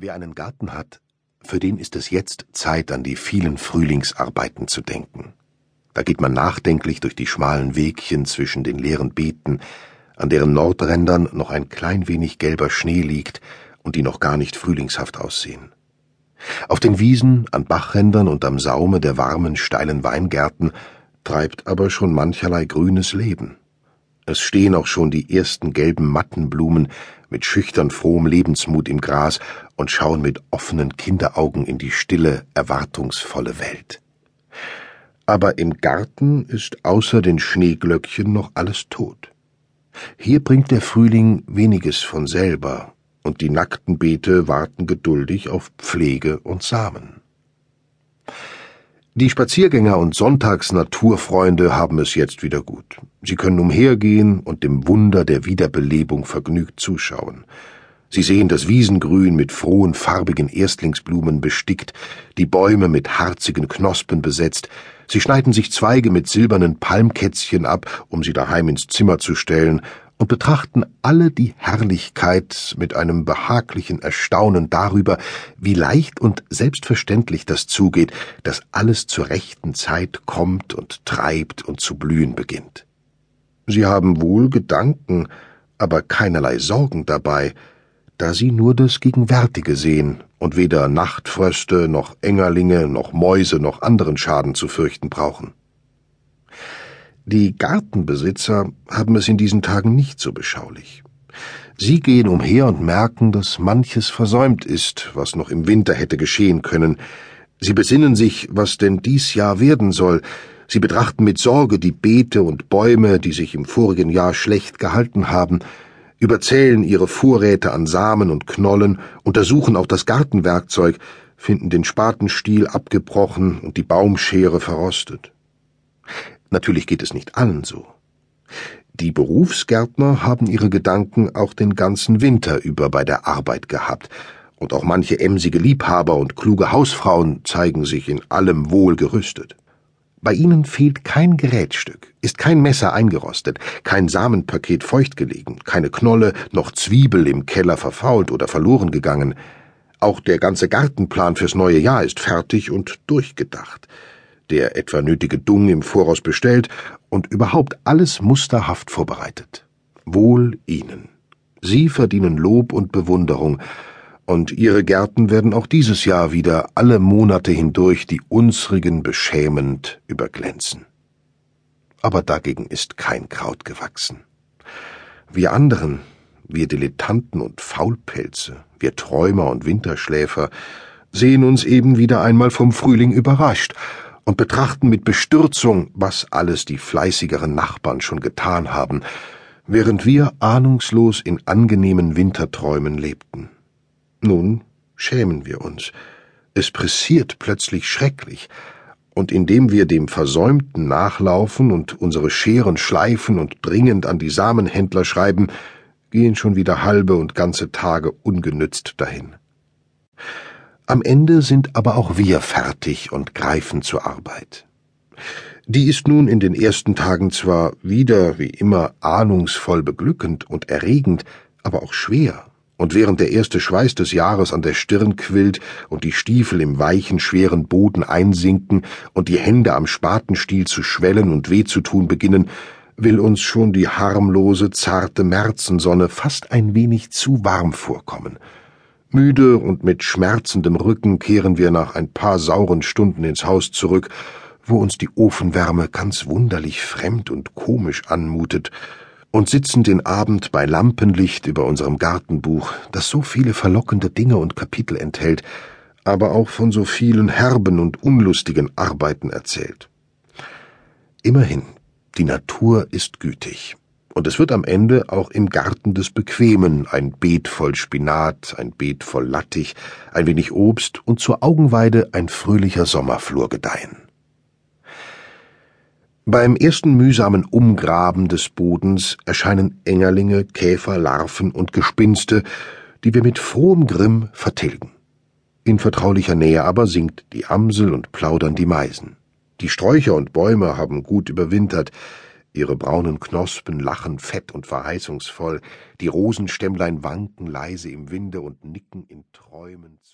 Wer einen Garten hat, für den ist es jetzt Zeit, an die vielen Frühlingsarbeiten zu denken. Da geht man nachdenklich durch die schmalen Wegchen zwischen den leeren Beeten, an deren Nordrändern noch ein klein wenig gelber Schnee liegt und die noch gar nicht frühlingshaft aussehen. Auf den Wiesen, an Bachrändern und am Saume der warmen, steilen Weingärten treibt aber schon mancherlei grünes Leben. Es stehen auch schon die ersten gelben Mattenblumen mit schüchtern frohem Lebensmut im Gras und schauen mit offenen Kinderaugen in die stille, erwartungsvolle Welt. Aber im Garten ist außer den Schneeglöckchen noch alles tot. Hier bringt der Frühling weniges von selber, und die nackten Beete warten geduldig auf Pflege und Samen. Die Spaziergänger und Sonntagsnaturfreunde haben es jetzt wieder gut. Sie können umhergehen und dem Wunder der Wiederbelebung vergnügt zuschauen. Sie sehen das Wiesengrün mit frohen farbigen Erstlingsblumen bestickt, die Bäume mit harzigen Knospen besetzt, sie schneiden sich Zweige mit silbernen Palmkätzchen ab, um sie daheim ins Zimmer zu stellen, und betrachten alle die Herrlichkeit mit einem behaglichen Erstaunen darüber, wie leicht und selbstverständlich das zugeht, dass alles zur rechten Zeit kommt und treibt und zu blühen beginnt. Sie haben wohl Gedanken, aber keinerlei Sorgen dabei, da sie nur das Gegenwärtige sehen und weder Nachtfröste noch Engerlinge noch Mäuse noch anderen Schaden zu fürchten brauchen. Die Gartenbesitzer haben es in diesen Tagen nicht so beschaulich. Sie gehen umher und merken, dass manches versäumt ist, was noch im Winter hätte geschehen können. Sie besinnen sich, was denn dies Jahr werden soll. Sie betrachten mit Sorge die Beete und Bäume, die sich im vorigen Jahr schlecht gehalten haben, überzählen ihre Vorräte an Samen und Knollen, untersuchen auch das Gartenwerkzeug, finden den Spatenstiel abgebrochen und die Baumschere verrostet. Natürlich geht es nicht allen so. Die Berufsgärtner haben ihre Gedanken auch den ganzen Winter über bei der Arbeit gehabt, und auch manche emsige Liebhaber und kluge Hausfrauen zeigen sich in allem wohl gerüstet. Bei ihnen fehlt kein Gerätstück, ist kein Messer eingerostet, kein Samenpaket feucht gelegen, keine Knolle noch Zwiebel im Keller verfault oder verloren gegangen. Auch der ganze Gartenplan fürs neue Jahr ist fertig und durchgedacht der etwa nötige Dung im Voraus bestellt und überhaupt alles musterhaft vorbereitet. Wohl Ihnen. Sie verdienen Lob und Bewunderung, und Ihre Gärten werden auch dieses Jahr wieder alle Monate hindurch die unsrigen beschämend überglänzen. Aber dagegen ist kein Kraut gewachsen. Wir anderen, wir Dilettanten und Faulpelze, wir Träumer und Winterschläfer, sehen uns eben wieder einmal vom Frühling überrascht und betrachten mit Bestürzung, was alles die fleißigeren Nachbarn schon getan haben, während wir ahnungslos in angenehmen Winterträumen lebten. Nun schämen wir uns. Es pressiert plötzlich schrecklich, und indem wir dem Versäumten nachlaufen und unsere Scheren schleifen und dringend an die Samenhändler schreiben, gehen schon wieder halbe und ganze Tage ungenützt dahin. Am Ende sind aber auch wir fertig und greifen zur Arbeit. Die ist nun in den ersten Tagen zwar wieder wie immer ahnungsvoll beglückend und erregend, aber auch schwer, und während der erste Schweiß des Jahres an der Stirn quillt und die Stiefel im weichen, schweren Boden einsinken und die Hände am Spatenstiel zu schwellen und weh zu tun beginnen, will uns schon die harmlose, zarte Märzensonne fast ein wenig zu warm vorkommen, Müde und mit schmerzendem Rücken kehren wir nach ein paar sauren Stunden ins Haus zurück, wo uns die Ofenwärme ganz wunderlich fremd und komisch anmutet, und sitzen den Abend bei Lampenlicht über unserem Gartenbuch, das so viele verlockende Dinge und Kapitel enthält, aber auch von so vielen herben und unlustigen Arbeiten erzählt. Immerhin, die Natur ist gütig und es wird am Ende auch im Garten des Bequemen ein Beet voll Spinat, ein Beet voll Lattich, ein wenig Obst und zur Augenweide ein fröhlicher Sommerflor gedeihen. Beim ersten mühsamen Umgraben des Bodens erscheinen Engerlinge, Käfer, Larven und Gespinste, die wir mit frohem Grimm vertilgen. In vertraulicher Nähe aber singt die Amsel und plaudern die Meisen. Die Sträucher und Bäume haben gut überwintert, Ihre braunen Knospen lachen fett und verheißungsvoll, die Rosenstämmlein wanken leise im Winde und nicken in Träumen zu.